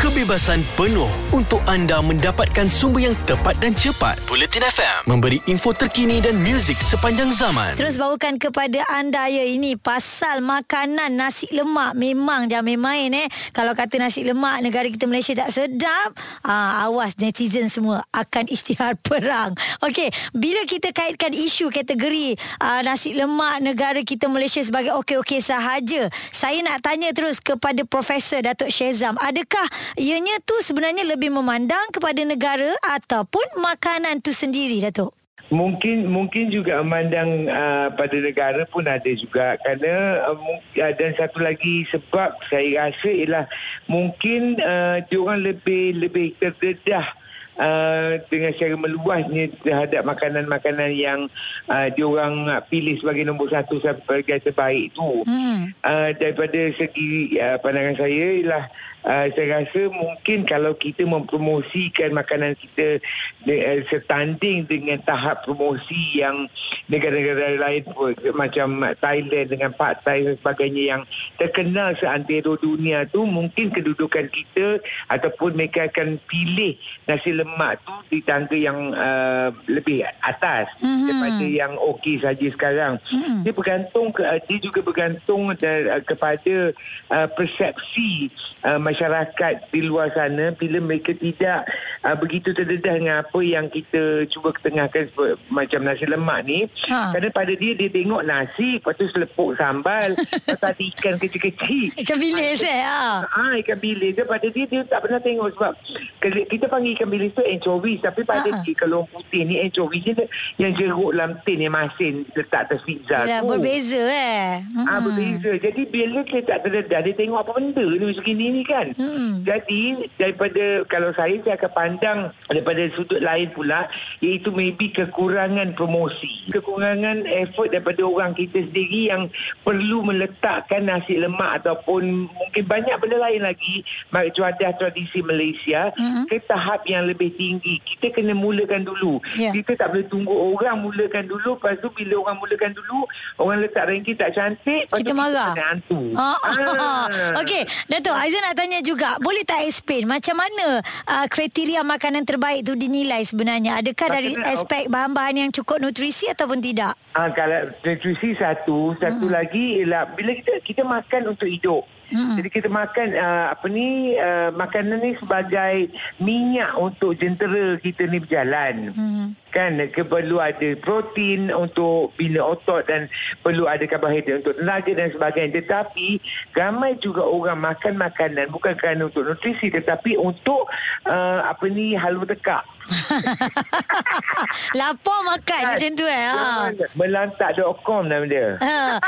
kebebasan penuh untuk anda mendapatkan sumber yang tepat dan cepat. Bulletin FM memberi info terkini dan muzik sepanjang zaman. Terus bawakan kepada anda ya ini pasal makanan nasi lemak memang jangan main eh. Kalau kata nasi lemak negara kita Malaysia tak sedap, ah, awas netizen semua akan isytihar perang. Okey, bila kita kaitkan isu kategori ah, nasi lemak negara kita Malaysia sebagai okey-okey sahaja, saya nak tanya terus kepada Profesor Datuk Syezam, adakah ianya tu sebenarnya lebih memandang kepada negara ataupun makanan tu sendiri Datuk? Mungkin mungkin juga memandang uh, pada negara pun ada juga kerana uh, uh, dan satu lagi sebab saya rasa ialah mungkin uh, diorang lebih lebih terdedah Uh, dengan secara meluasnya terhadap makanan-makanan yang uh, diorang pilih sebagai nombor satu sebagai terbaik itu hmm. uh, daripada segi uh, pandangan saya ialah uh, saya rasa mungkin kalau kita mempromosikan makanan kita de- uh, setanding dengan tahap promosi yang negara-negara lain pun macam Thailand dengan Pad Thai dan sebagainya yang terkenal seantero dunia tu mungkin kedudukan kita ataupun mereka akan pilih nasi lemak tu di tangga yang uh, lebih atas mm-hmm. daripada yang okey saja sekarang mm-hmm. dia bergantung ke, dia juga bergantung uh, kepada uh, persepsi uh, masyarakat di luar sana bila mereka tidak uh, begitu terdedah dengan apa yang kita cuba ketengahkan macam nasi lemak ni ha. kerana pada dia dia tengok nasi lepas tu selepuk sambal lepas tu ikan kecil-kecil ikan bilis eh ha. ha, ikan bilis dia pada dia dia tak pernah tengok sebab kita panggil ikan bilis tu anchovies tapi pada ha. dia kalau putih ni anchovies ni yang jeruk dalam tin yang masin letak atas pizza Yalah, tu berbeza eh hmm. ha, berbeza jadi bila dia tak terdedah dia tengok apa benda ni segini ni kan hmm. jadi daripada kalau saya saya akan pandang daripada sudut lain pula iaitu maybe kekurangan promosi kekurangan effort daripada orang kita sendiri yang perlu meletakkan nasi lemak ataupun mungkin banyak benda lain lagi cuadah tradisi Malaysia mm-hmm. ke tahap yang lebih tinggi kita kena mulakan dulu yeah. kita tak boleh tunggu orang mulakan dulu lepas tu bila orang mulakan dulu orang letak ranking tak cantik kita marah kita hantu oh, ah. Okey Datuk Aizan nak tanya juga boleh tak explain macam mana uh, kriteria makanan terbaik tu dinilai sebenarnya adakah Makanan, dari aspek bahan-bahan yang cukup nutrisi ataupun tidak Ah, kalau nutrisi satu, satu hmm. lagi ialah bila kita kita makan untuk hidup. Hmm. Jadi kita makan uh, apa ni uh, makanan ni sebagai minyak untuk jentera kita ni berjalan. Hmm. Kan perlu ada protein untuk bina otot dan perlu ada karbohidrat untuk tenaga dan sebagainya. Tetapi ramai juga orang makan makanan bukan kerana untuk nutrisi tetapi untuk uh, apa ni halu tekak. Lapar makan kan? macam tu eh. Ha. Melantak.com nama dia. Ha.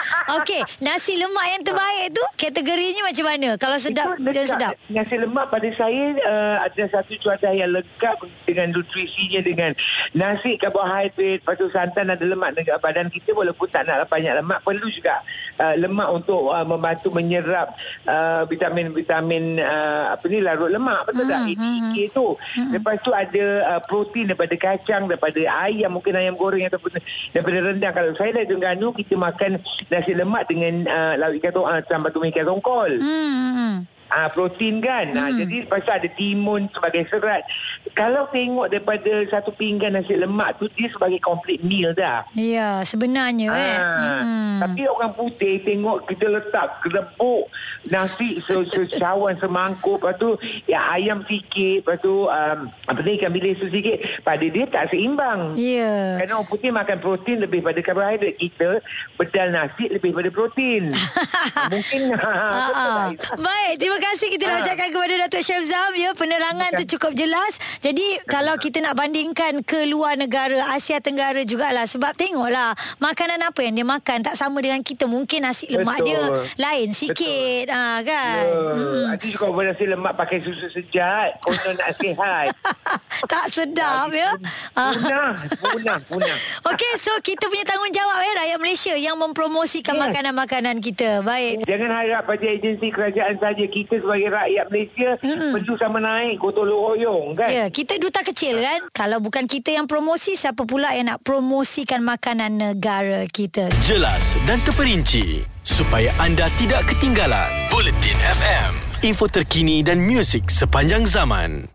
Okey, nasi lemak yang terbaik tu kategorinya macam mana? Kalau sedap dia sedap. Nasi lemak pada saya uh, ada satu cuaca yang lengkap dengan nutrisinya dengan nasi karbohidrat, lepas tu santan ada lemak dekat badan kita walaupun tak nak banyak lemak perlu juga uh, lemak untuk uh, membantu menyerap uh, vitamin-vitamin uh, apa ni larut lemak betul hmm, tak? Hmm, EDK hmm. tu. Hmm. Lepas tu ada uh, protein daripada kacang, daripada ayam, mungkin ayam goreng ataupun daripada rendang. Kalau saya dari Terengganu, kita makan nasi lemak dengan uh, lauk ikan tongkol, uh, tambah tumis ikan tongkol. Hmm. hmm, hmm. Ah protein kan. Hmm. Ah, jadi pasal ada timun sebagai serat. Kalau tengok daripada satu pinggan nasi lemak tu dia sebagai complete meal dah. Ya, sebenarnya ah, eh. Hmm. Tapi orang putih tengok kita letak kerebuk nasi secawan semangkuk lepas tu ya ayam sikit lepas tu um, apa ni ikan bilis tu sikit pada dia tak seimbang. Ya. Kerana orang putih makan protein lebih pada karbohidrat kita bedal nasi lebih pada protein. Mungkin ha, Baik, terima kasih kita nak ha. ucapkan kepada Datuk Chef Zam ya penerangan tu cukup jelas. Jadi kalau kita nak bandingkan ke luar negara Asia Tenggara jugalah sebab tengoklah makanan apa yang dia makan tak sama dengan kita. Mungkin nasi lemak Betul. dia lain sikit ah ha, kan. Ya. Hmm. Ada juga nasi lemak pakai susu sejat konon nak sihat. tak sedap ya. Punah, punah, punah. Okey, so kita punya tanggungjawab ya rakyat Malaysia yang mempromosikan yes. makanan-makanan kita. Baik. Jangan harap pada agensi kerajaan saja kita sebagai rakyat Malaysia Mm-mm. perlu sama naik gotong royong kan. Ya, kita duta kecil kan. Kalau bukan kita yang promosi, siapa pula yang nak promosikan makanan negara kita? Jelas dan terperinci supaya anda tidak ketinggalan. Bulletin FM. info terkini dan muzik sepanjang zaman.